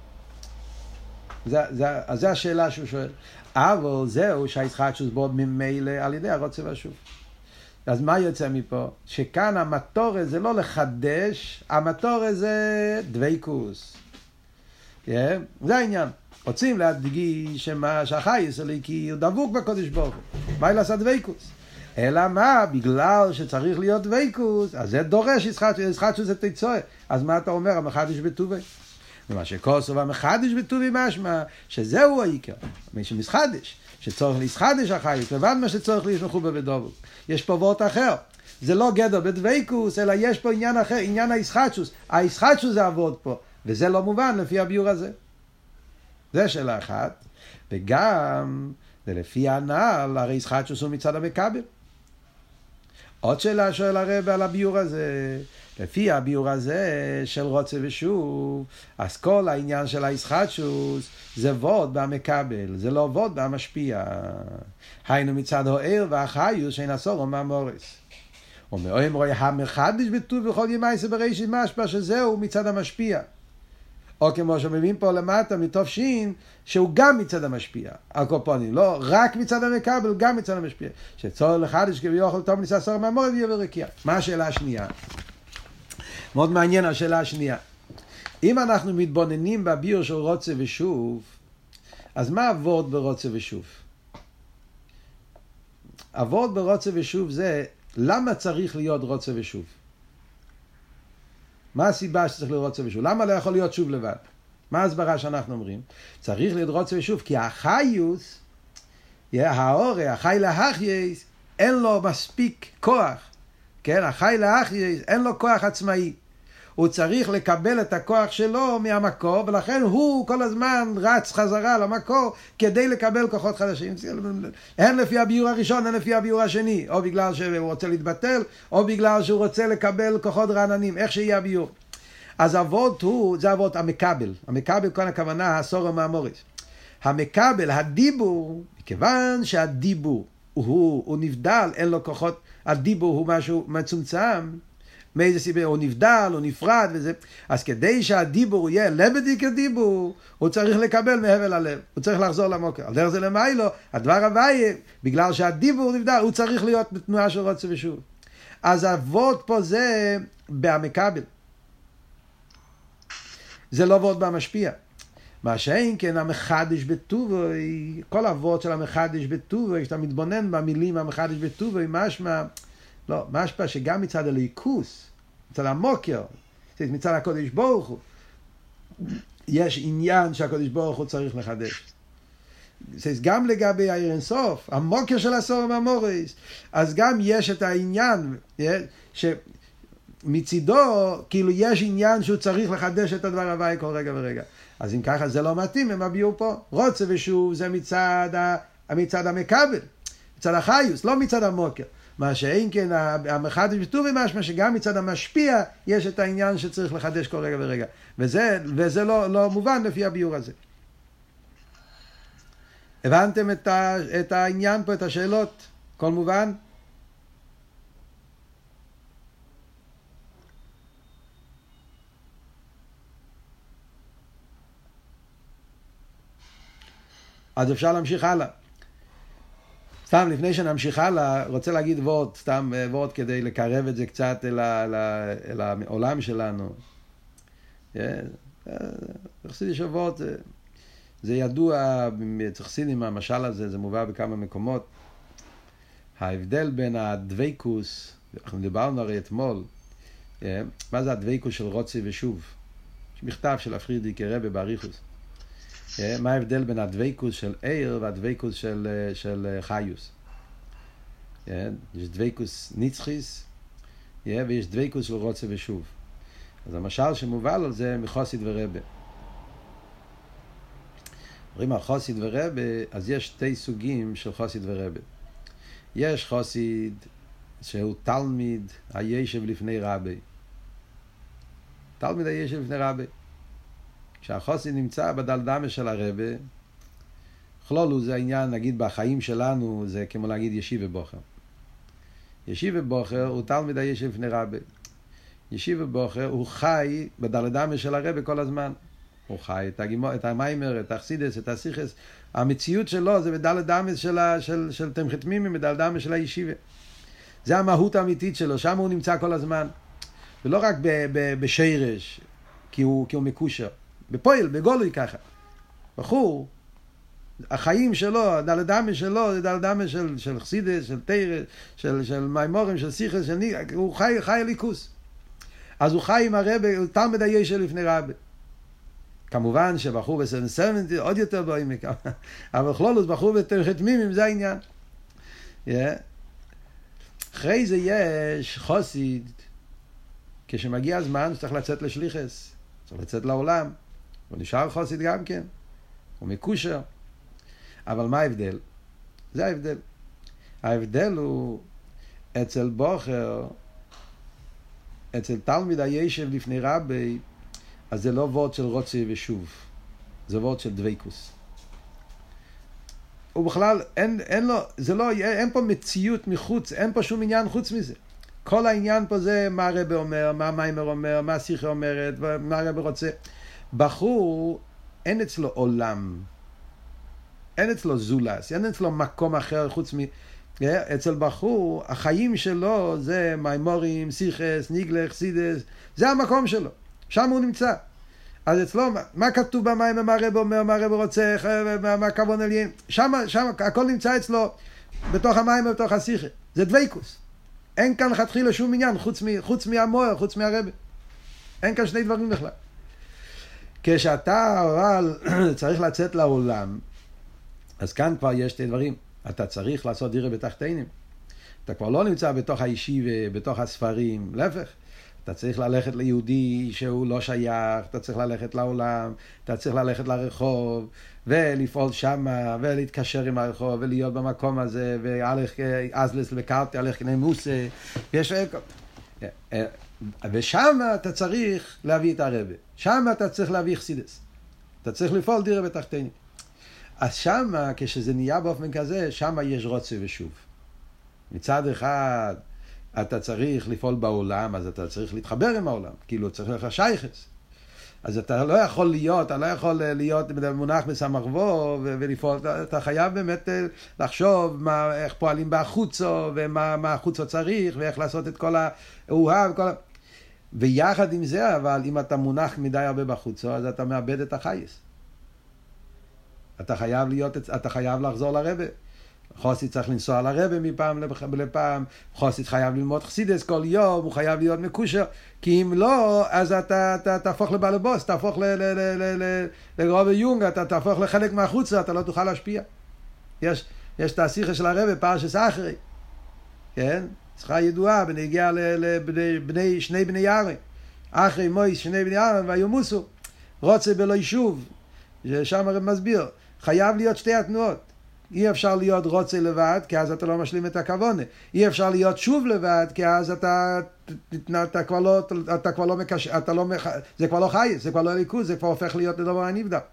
אז זו השאלה שהוא שואל. אבל זהו שהאיסחטשוס בו ממילא על ידי הרוצה והשוב. אז מה יוצא מפה? שכאן המטורה זה לא לחדש, המטורה זה דבייקוס. Yeah, זה העניין. רוצים להדגיש שמה שהחייס כי הוא דבוק בקודש ברוך הוא. מה לעשות דבייקוס? אלא מה? בגלל שצריך להיות דבייקוס, אז זה דורש ישחטשוס זה תצועה. אז מה אתה אומר? המחדש בטובי. ומה שכוסו המחדש בטובי משמע, שזהו העיקר. מי שמסחדש, שצורך להסחדש החייס, לבד מה שצורך להיות מחובר בדובוק. יש פה וורט אחר. זה לא גדר בדבייקוס, אלא יש פה עניין אחר, עניין הישחטשוס. הישחטשוס זה עבוד פה, וזה לא מובן לפי הביור הזה. זה שאלה אחת. וגם, זה לפי הנ"ל, הרי ישחטשוס הוא מצד המכבל. עוד שאלה שואל הרב על הביור הזה. לפי הביור הזה של רוצה ושוב, אז כל העניין של הישחטשוס זה ווד במקבל, זה לא ווד במשפיע. היינו מצד האר והחיוס שאין עשור מהמורס. אומר, אמרוי המחדש בטוב בכל ימי זה בראשית משפע שזהו מצד המשפיע. או כמו שמבין פה למטה מתוף שין, שהוא גם מצד המשפיע, הקופונים, לא רק מצד המקבל, גם מצד המשפיע. שצור לחדש כביכול טוב ניסה סור מהמור ויהיה ברקיע. מה השאלה השנייה? מאוד מעניין השאלה השנייה. אם אנחנו מתבוננים בביור של רוצה ושוב, אז מה הוורד ברוצה ושוב? הוורד ברוצה ושוב זה למה צריך להיות רוצה ושוב? מה הסיבה שצריך רוצה ושוב? למה לא יכול להיות שוב לבד? מה ההסברה שאנחנו אומרים? צריך רוצה ושוב, כי החיוס, האורה, החי להחייס, אין לו מספיק כוח. כן, החי להחייס, אין לו כוח עצמאי. הוא צריך לקבל את הכוח שלו מהמקור, ולכן הוא כל הזמן רץ חזרה למקור כדי לקבל כוחות חדשים. הן לפי הביור הראשון, הן לפי הביור השני, או בגלל שהוא רוצה להתבטל, או בגלל שהוא רוצה לקבל כוחות רעננים, איך שיהיה הביור. אז אבות הוא, זה אבות המקבל. המקבל, כל הכוונה, הסורו מהמוריס. המקבל, הדיבור, מכיוון שהדיבור הוא, הוא נבדל, אין לו כוחות, הדיבור הוא משהו מצומצם, מאיזה סיבה, הוא נבדל, הוא נפרד וזה, אז כדי שהדיבור יהיה לבדי כדיבור, הוא צריך לקבל מהבל הלב, הוא צריך לחזור למוקר. על דרך זה למיילו, הדבר הוויה, בגלל שהדיבור נבדל, הוא צריך להיות בתנועה של רוצה ושוב. אז אבות פה זה במקבל. זה לא וורד במשפיע. מה שאין כן המחדש בטובו, כל הוורד של המחדש בטובו, כשאתה מתבונן במילים המחדש בטובו, משמע, לא, משמע שגם מצד הליכוס, מצד המוקר, מצד הקודש ברוך הוא, יש עניין שהקודש ברוך הוא צריך לחדש. גם לגבי העיר אינסוף, המוקר של הסור והמורס, אז גם יש את העניין, ש... מצידו, כאילו יש עניין שהוא צריך לחדש את הדבר הוואי כל רגע ורגע. אז אם ככה זה לא מתאים, הם הביאו פה. רוצה ושוב זה מצד, ה... מצד המכבל, מצד החיוס, לא מצד המוקר. מה שאין כן, המחדש בטורי משמע שגם מצד המשפיע יש את העניין שצריך לחדש כל רגע ורגע. וזה, וזה לא, לא מובן לפי הביור הזה. הבנתם את, ה, את העניין פה, את השאלות? הכל מובן? אז אפשר להמשיך הלאה. סתם, לפני שנמשיך הלאה, רוצה להגיד וורד, סתם וורד כדי לקרב את זה קצת אל, ה, אל, ה, אל העולם שלנו. חסידי שבועות, זה, זה ידוע, חסידים, המשל הזה, זה מובא בכמה מקומות. ההבדל בין הדבייקוס, אנחנו דיברנו הרי אתמול, מה זה הדבייקוס של רצוא ושוב? יש מכתב של הפריערדיקער רבי באריכוס. מה ההבדל בין הדבייקוס של אור והדבייקוס של, של חיוס. יש דבייקוס ניצחיס ויש דבייקוס של רצוא ושוב. אז המשל שמובל על זה מחוסיד ורבה. אומרים על חוסיד ורבה, אז יש שתי סוגים של חוסיד ורבה. יש חוסיד שהוא תלמיד הישב לפני רבי. תלמיד הישב לפני רבי. כשהחוסי נמצא בדלדמה של הרבה, כלולו זה העניין, נגיד בחיים שלנו, זה כמו להגיד ישיבה בוחר. ישיבה בוחר הוא תלמיד הישב לפני רבי. ישיבה בוחר הוא חי בדלדמה של הרבי כל הזמן. הוא חי את, הגימו, את המיימר, את האכסידס, את הסיכס. המציאות שלו זה בדלת אמס של, של, של תמחת מימי, בדלת אמס של הישיבה. זה המהות האמיתית שלו, שם הוא נמצא כל הזמן. ולא רק ב, ב, בשרש, כי הוא, כי הוא מקושר. בפועל, בגולוי ככה. בחור, החיים שלו, אמס שלו, אמס של, של חסידס, של תרס, של, של מימורים, של סיכס, של ניג... הוא חי, חי ליכוס. אז הוא חי עם הרבי, הוא תלמיד הישע לפני רבי. כמובן שבחור בסנסמנט עוד יותר בעמק, <laughs> אבל כלולוס בחור בתרחת מימים זה העניין. Yeah. אחרי זה יש חוסיד, כשמגיע הזמן שצריך לצאת לשליחס, צריך לצאת לעולם, הוא נשאר חוסיד גם כן, הוא מקושר. אבל מה ההבדל? זה ההבדל. ההבדל הוא אצל בוכר, אצל תלמיד הישב לפני רבי, אז זה לא וורד של רוצה ושוב, זה וורד של דבייקוס. הוא בכלל, אין, אין לו, זה לא, אין פה מציאות מחוץ, אין פה שום עניין חוץ מזה. כל העניין פה זה מה הרב אומר, מה מיימר אומר, מה השיחה אומרת, מה הרב רוצה. בחור, אין אצלו עולם. אין אצלו זולס, אין אצלו מקום אחר חוץ מ... אצל בחור, החיים שלו זה מימורים, סיכס, ניגלך, סידס, זה המקום שלו. שם הוא נמצא. אז אצלו, מה כתוב במים, מה הרב אומר, מה הרב רוצה, מה, כבון עליין, שם, שם, הכל נמצא אצלו בתוך המים ובתוך השיחה. זה דבייקוס. אין כאן לכתחילה שום עניין חוץ, מ, חוץ מהמוער, חוץ מהרבה. אין כאן שני דברים בכלל. כשאתה אבל <clears throat> צריך לצאת לעולם, אז כאן כבר יש שתי דברים. אתה צריך לעשות דירה בתחתינים. אתה כבר לא נמצא בתוך הישיבה, בתוך הספרים, להפך. אתה צריך ללכת ליהודי שהוא לא שייך, אתה צריך ללכת לעולם, אתה צריך ללכת לרחוב, ולפעול שמה, ולהתקשר עם הרחוב, ולהיות במקום הזה, והלך אזלס וקרטי, הלך מוסה, יש... ושם אתה צריך להביא את הרבה, שם אתה צריך להביא חסידס. אתה צריך לפעול דירה בתחתינים. אז שם, כשזה נהיה באופן כזה, שם יש רוצה ושוב. מצד אחד, אתה צריך לפעול בעולם, אז אתה צריך להתחבר עם העולם, כאילו צריך לך שייכס. אז אתה לא יכול להיות, אתה לא יכול להיות מונח בסמ"ך וו ולפעול, אתה, חייב באמת אה, לחשוב מה, איך פועלים בחוצו, ומה החוצו צריך, ואיך לעשות את כל האוהב, וכל ה... ויחד עם זה, אבל אם אתה מונח מדי הרבה בחוצו, אז אתה מאבד את החייס. אתה חייב להיות, אתה חייב לחזור לרבה. חוסית צריך לנסוע לרבה מפעם לפעם, חוסית חייב ללמוד חסידס כל יום, הוא חייב להיות מקושר, כי אם לא, אז אתה, תהפוך לבעל הבוס, תהפוך לרובי יונג, אתה תהפוך לחלק מהחוצה, אתה לא תוכל להשפיע. יש את השיחה של הרבה, פרשס אחרי, כן? שיחה ידועה בנגיעה לבני, שני בני ירי. אחרי מויס שני בני ירי ויומוסו, רוצה בלא יישוב, שם הרב מסביר, חייב להיות שתי התנועות. אי אפשר להיות רוצה לבד, כי אז אתה לא משלים את הכוונה. אי אפשר להיות שוב לבד, כי אז אתה, אתה, כבר לא, אתה כבר לא מקשר, לא, זה כבר לא חי, זה כבר לא ליכוז, זה כבר הופך להיות לדבר הנבדק.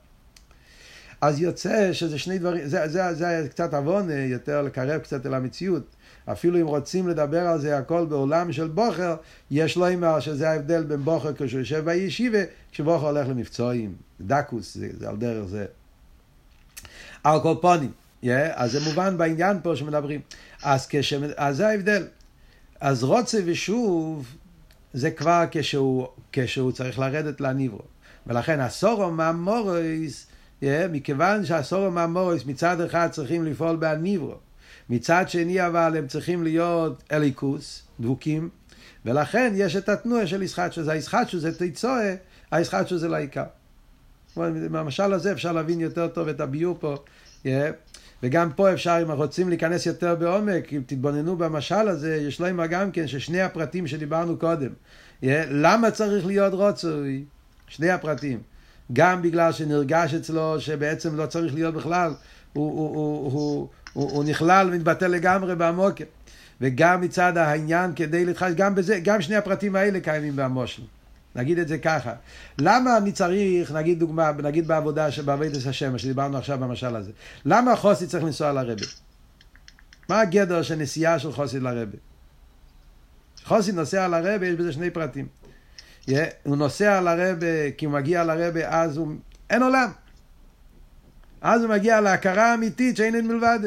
אז יוצא שזה שני דברים, זה, זה, זה, זה קצת עוון, יותר לקרב קצת אל המציאות. אפילו אם רוצים לדבר על זה הכל בעולם של בוכר, יש לו אמר שזה ההבדל בין בוכר כשהוא יושב בישיבה, כשבוכר הולך למבצועים, דקוס, זה, זה על דרך זה. על. Yeah, אז זה מובן בעניין פה שמדברים. אז, כש... אז זה ההבדל. אז רוצה ושוב, זה כבר כשהוא, כשהוא צריך לרדת לניברו. ולכן הסורו מהמורויס, yeah, מכיוון שהסורו מהמורויס מצד אחד צריכים לפעול בהניברו, מצד שני אבל הם צריכים להיות אליקוס, דבוקים, ולכן יש את התנועה של ישחטשו, זה הישחטשו זה תיצואה, הישחטשו זה לעיקר. מהמשל הזה אפשר להבין יותר טוב את הביור פה. Yeah. וגם פה אפשר, אם רוצים להיכנס יותר בעומק, אם תתבוננו במשל הזה, יש לו אימה גם כן, ששני הפרטים שדיברנו קודם. למה צריך להיות רוצוי? שני הפרטים. גם בגלל שנרגש אצלו שבעצם לא צריך להיות בכלל, הוא, הוא, הוא, הוא, הוא, הוא נכלל, מתבטא לגמרי בעמוקר. וגם מצד העניין כדי להתחדש, גם בזה, גם שני הפרטים האלה קיימים במושל. נגיד את זה ככה. למה אני צריך, נגיד דוגמה, נגיד בעבודה שבעבודת השם, שדיברנו עכשיו במשל הזה. למה חוסי צריך לנסוע לרבה? מה הגדר של נסיעה של חוסי לרבה? חוסי נוסע לרבה, יש בזה שני פרטים. Yeah, הוא נוסע לרבה, כי הוא מגיע לרבה, אז הוא... אין עולם. אז הוא מגיע להכרה האמיתית שאין אין מלבד.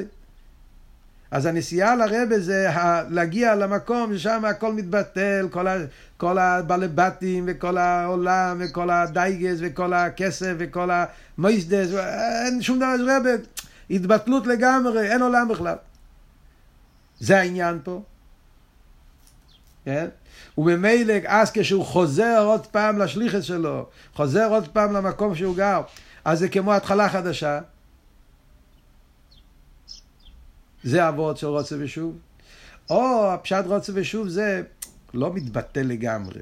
אז הנסיעה לרבה זה להגיע למקום ששם הכל מתבטל, כל, ה, בתים וכל העולם וכל הדייגס וכל הכסף וכל המויסדס, אין שום דבר, רבה, התבטלות לגמרי, אין עולם בכלל. זה העניין פה. כן? וממילא אז כשהוא חוזר עוד פעם לשליחת שלו, חוזר עוד פעם למקום שהוא גר, אז זה כמו התחלה חדשה. זה העבודה של רצוא ושוב. או הפשט רצוא ושוב זה לא מתבטל לגמרי.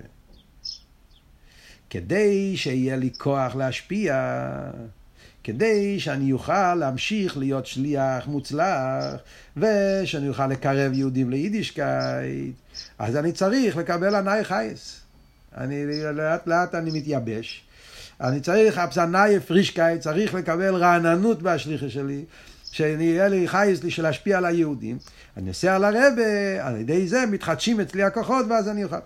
כדי שיהיה לי כוח להשפיע, כדי שאני אוכל להמשיך להיות שליח מוצלח, ושאני אוכל לקרב יהודים ליידישקייט, אז אני צריך לקבל אַ נייע חיות. אני לאט לאט אני מתייבש. אני צריך עפעס נייע פרישקייט, צריך לקבל רעננות בהשליחה שלי, שיהיה לי חייס לי של להשפיע על היהודים. אני נוסע לרבה, על ידי זה מתחדשים אצלי הכוחות ואז אני אוכל.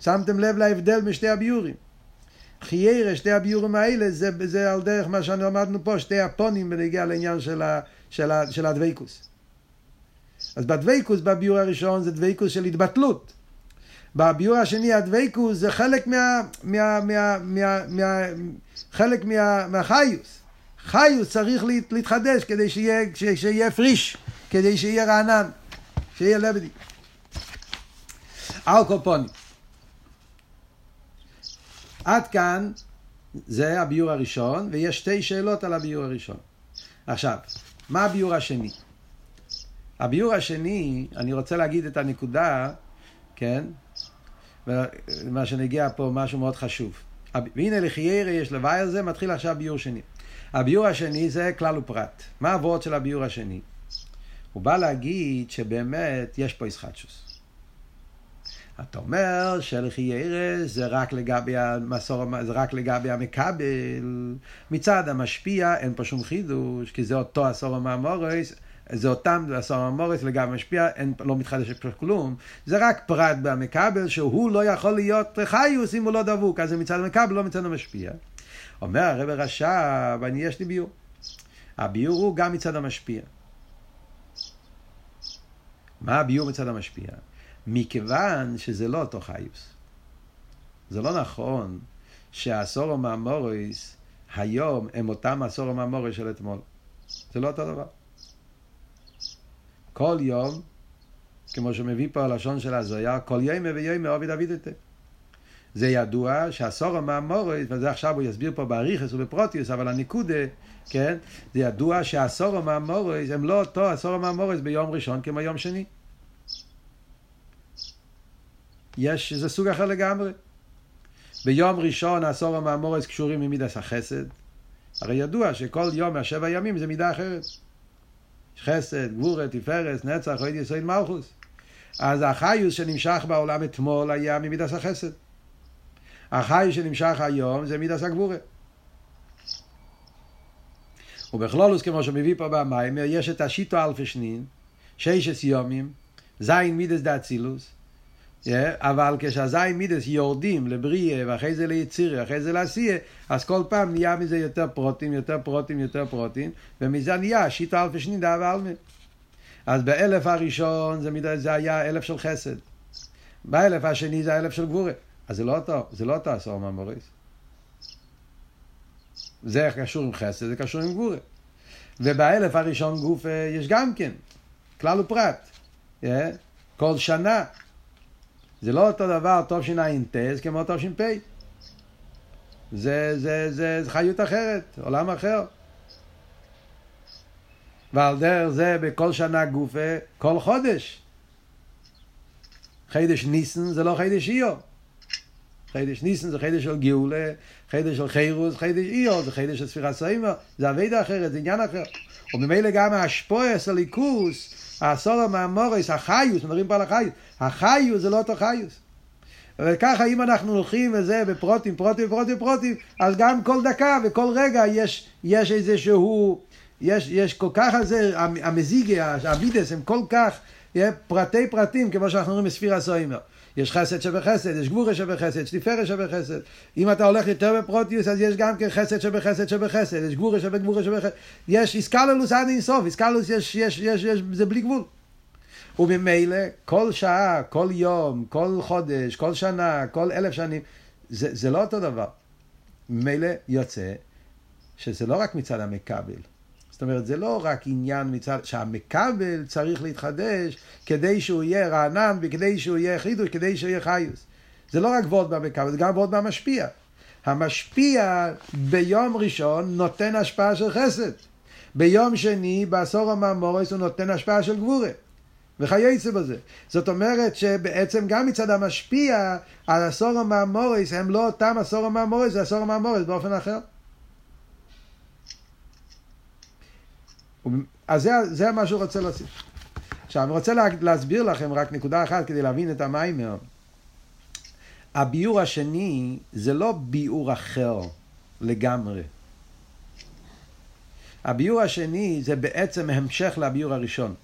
שמתם לב להבדל בין שתי הביורים. חיירה, שתי הביורים האלה, זה, זה על דרך מה שאני למדנו פה, שתי הפונים בנגיע לעניין של, ה, של, ה, של הדוויקוס. אז בדוויקוס, בביור הראשון, זה דוויקוס של התבטלות. בביור השני, הדוויקוס זה חלק מה... מה, מה, מה, מה חלק מה, מהחיוס. חיוס צריך להתחדש כדי שיהיה, שיהיה פריש, כדי שיהיה רענן, שיהיה לבדי. אלקופונים. עד כאן זה הביור הראשון, ויש שתי שאלות על הביור הראשון. עכשיו, מה הביור השני? הביור השני, אני רוצה להגיד את הנקודה, כן? ומה שנגיע פה, משהו מאוד חשוב. והנה לחיירה יש לוואי על זה, מתחיל עכשיו ביור שני. הביור השני זה כלל ופרט. מה הוורד של הביור השני? הוא בא להגיד שבאמת יש פה איסחטשוס. אתה אומר שלחיירה זה רק לגבי המסור, זה רק לגבי המקבל. מצד המשפיע אין פה שום חידוש, כי זה אותו עשור המאמורס. זה אותם עשור המורס לגבי משפיע, אין, לא מתחדש פה כלום. זה רק פרט במקבל, שהוא לא יכול להיות חיוס אם הוא לא דבוק, אז זה מצד המקבל, לא מצד המשפיע. אומר הרב רש"ב, אני יש לי ביור. הביור הוא גם מצד המשפיע. מה הביור מצד המשפיע? מכיוון שזה לא אותו חיוס. זה לא נכון שהעשור המאמוריס היום הם אותם עשור המאמוריס של אתמול. זה לא אותו דבר. כל יום, כמו שמביא פה הלשון של הזויה, כל יום ויום עובד אבידתה. זה ידוע שהסור המאמורס, וזה עכשיו הוא יסביר פה באריכס ובפרוטיוס, אבל הניקודה, כן, זה ידוע שהסור המאמורס הם לא אותו הסור המאמורס ביום ראשון כמו יום שני. יש, זה סוג אחר לגמרי. ביום ראשון הסור המאמורס קשורים ממידס החסד. הרי ידוע שכל יום מהשבע ימים זה מידה אחרת. חסד, גבורה, תפארת, נצח, אוהד יסוד מלכוס. אז החיוס שנמשך בעולם אתמול היה ממידס החסד. החיוס שנמשך היום זה מידס הגבורה. ובכלולוס, כמו שמביא פה במים, יש את השיטו אלפי שנין, ששת יומים, זין מידס דאצילוס, אבל כשהזין מידס יורדים לבריאה ואחרי זה ליצירה, אחרי זה לעשייה, אז כל פעם נהיה מזה יותר פרוטים, יותר פרוטים, יותר פרוטים, ומזה נהיה שיטה אלפי שנין דאב אלמי. אז באלף הראשון זה, מידה, זה היה אלף של חסד. באלף השני זה אלף של גבורה. אז זה לא אותו, זה לא אותו עשור מהמוריס. זה קשור עם חסד, זה קשור עם גבורה. ובאלף הראשון גוף יש גם כן, כלל ופרט. כל שנה זה לא אותו דבר תשע"ט כמו תש"פ. זה, זה, זה, זה חיות אחרת, עולם אחר. ועל דרך זה בכל שנה גופה, כל חודש. חידש ניסן זה לא חידש איור. חידש ניסן זה חידש של גאולה, חידש של חירוס, חידש איור, זה חידש של ספירת סיימה, זה אבידה אחרת, זה עניין אחר. וממילא גם האשפויס, הליכוס, הסולו מהמורס, החיוס, מדברים פה על החיוס, החיוס זה לא אותו חיוס. וככה אם אנחנו הולכים וזה בפרוטים, פרוטים, פרוטים, פרוטים, אז גם כל דקה וכל רגע יש, יש איזה שהוא, יש, יש כל כך הזה, המזיגיה, המידס הם כל כך פרטי פרטים, כמו שאנחנו אומרים בספיר הסוימר. יש חסד שבחסד, יש גבורה שבחסד, יש תפארת שבחסד. אם אתה הולך יותר בפרוטיוס, אז יש גם כן חסד שבחסד שבחסד, יש גבורה שבגבורה שבחסד. יש איסקללוס עד אינסוף, איסקללוס יש, יש, יש, יש, זה בלי גבול. וממילא, כל שעה, כל יום, כל חודש, כל שנה, כל אלף שנים, זה, זה לא אותו דבר. ממילא יוצא שזה לא רק מצד המכבל. זאת אומרת, זה לא רק עניין מצד, שהמכבל צריך להתחדש כדי שהוא יהיה רענן וכדי שהוא יהיה חידוש, כדי שהוא יהיה חיוס. זה לא רק וורד במכבל, זה גם וורד במשפיע. המשפיע ביום ראשון נותן השפעה של חסד. ביום שני, בעשור המאמורס, הוא נותן השפעה של גבורה. וכייצא בזה. זאת אומרת שבעצם גם מצד המשפיע, העשור המאמורס הם לא אותם עשור המאמורס, זה עשור המאמורס באופן אחר. אז זה, זה מה שהוא רוצה להוסיף. עכשיו, אני רוצה לה, להסביר לכם רק נקודה אחת כדי להבין את המיימר. הביאור השני זה לא ביאור אחר לגמרי. הביאור השני זה בעצם המשך לביאור הראשון.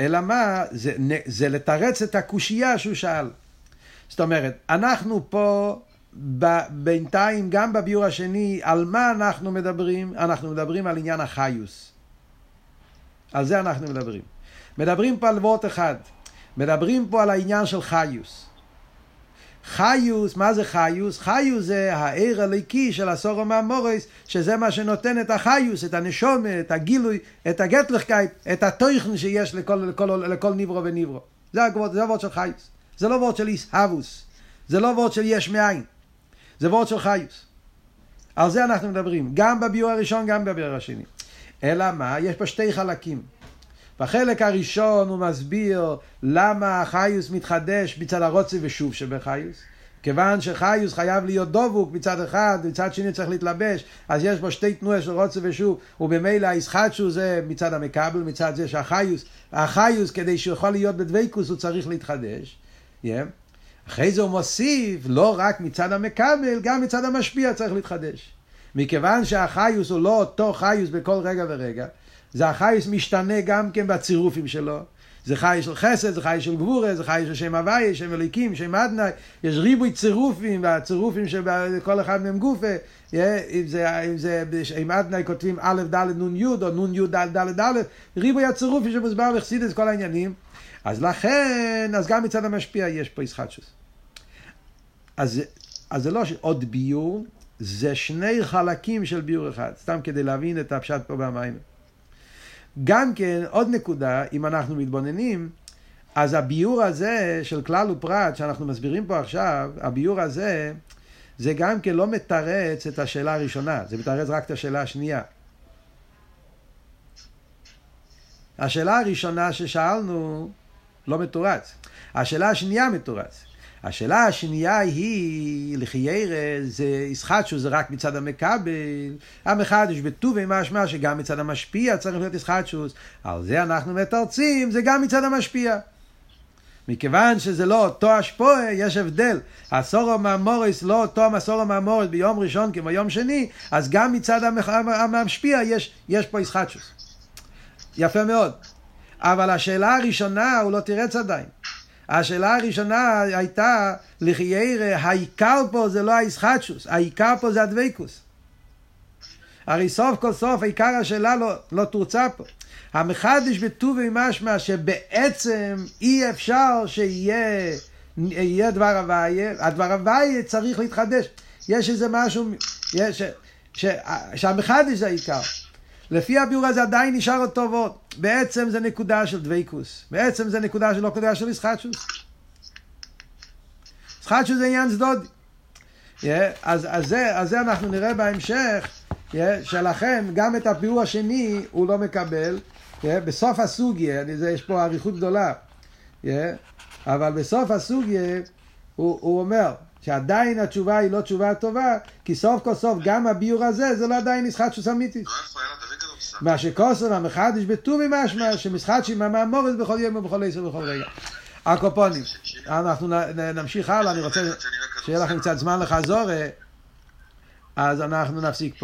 אלא מה? זה, זה לתרץ את הקושייה שהוא שאל. זאת אומרת, אנחנו פה בינתיים, גם בביור השני, על מה אנחנו מדברים? אנחנו מדברים על עניין החיוס. על זה אנחנו מדברים. מדברים פה על וורט אחד. מדברים פה על העניין של חיוס. חיוס, מה זה חיוס? חיוס זה העיר הליקי של הסורו מהמורס, שזה מה שנותן את החיוס, את הנשומת, את הגילוי, את הגטלכקייט, את התוכן שיש לכל, לכל, לכל ניברו וניברו. זה הוורד של חיוס. זה לא וורד של איסהבוס. זה לא וורד של יש מאין. זה וורד של חיוס. על זה אנחנו מדברים, גם בביור הראשון, גם בביור השני. אלא מה? יש פה שתי חלקים. בחלק הראשון הוא מסביר למה החיוס מתחדש מצד הרוצה ושוב שבחיוס. כיוון שחיוס חייב להיות דבוק מצד אחד, מצד שני צריך להתלבש, אז יש בו שתי תנועה של רוצה ושוב, וממילא הישחטשו זה מצד המקבל, מצד זה שהחיוס, החיוס כדי שהוא יכול להיות בדבקוס הוא צריך להתחדש. Yeah. אחרי זה הוא מוסיף, לא רק מצד המקבל, גם מצד המשפיע צריך להתחדש. מכיוון שהחיוס הוא לא אותו חיוס בכל רגע ורגע, זה החייס משתנה גם כן בצירופים שלו. זה חי של חסד, זה חי של גבורה, זה חי של שם הוויה, שם אליקים, שם אדנאי, יש ריבוי צירופים, והצירופים שכל אחד מהם גופה, אם זה, אם זה, עם אדנאי כותבים א' ד' נ' י' או נ' י' ד' ד' ד', ריבוי הצירופים שמוסבר בחסידס כל העניינים, אז לכן, אז גם מצד המשפיע יש פה ישחטשוס. אז, אז זה לא עוד ביור, זה שני חלקים של ביור אחד, סתם כדי להבין את הפשט פה במים. גם כן, עוד נקודה, אם אנחנו מתבוננים, אז הביור הזה של כלל ופרט שאנחנו מסבירים פה עכשיו, הביור הזה, זה גם כן לא מתרץ את השאלה הראשונה, זה מתרץ רק את השאלה השנייה. השאלה הראשונה ששאלנו לא מתורץ. השאלה השנייה מתורץ. השאלה השנייה היא, לחיירא, זה ישחטשו, זה רק מצד המקבל, המחדש בטובי משמע שגם מצד המשפיע צריך להיות ישחטשוס, על זה אנחנו מתרצים, זה גם מצד המשפיע. מכיוון שזה לא אותו השפועה, יש הבדל. הסורו מהמורס לא אותו המסורו מהמורס ביום ראשון כמו יום שני, אז גם מצד המשפיע יש, יש פה ישחטשוס. יפה מאוד. אבל השאלה הראשונה הוא לא תירץ עדיין. השאלה הראשונה הייתה, לחיירא, העיקר פה זה לא הישחטשוס, העיקר פה זה הדבקוס. הרי סוף כל סוף עיקר השאלה לא, לא תורצה פה. המחדש בטובי משמע שבעצם אי אפשר שיהיה יהיה דבר הוויה, הדבר הוויה צריך להתחדש. יש איזה משהו, יש, ש, ש, שהמחדש זה העיקר. לפי הביאור הזה עדיין נשאר אותו וורד. בעצם זה נקודה של דבייקוס. בעצם זה נקודה של לא נקודה של ישחטשוס. ישחטשוס זה עניין צדודי. Yeah, אז, אז, זה, אז זה אנחנו נראה בהמשך, yeah, שלכן גם את הביאור השני הוא לא מקבל. Yeah, בסוף הסוגיה, יש פה אריכות גדולה, yeah, אבל בסוף הסוגיה הוא, הוא אומר שעדיין התשובה היא לא תשובה טובה, כי סוף כל סוף גם הביאור הזה זה לא עדיין ישחטשוס אמיתי. מה שכוסר המחדש בטובי משמע שמשחק עם המאמורת בכל יום ובכל עשר ובכל רגע. הקופונים. אנחנו נמשיך הלאה, אני רוצה שיהיה לכם קצת זמן לחזור, אז אנחנו נפסיק פה.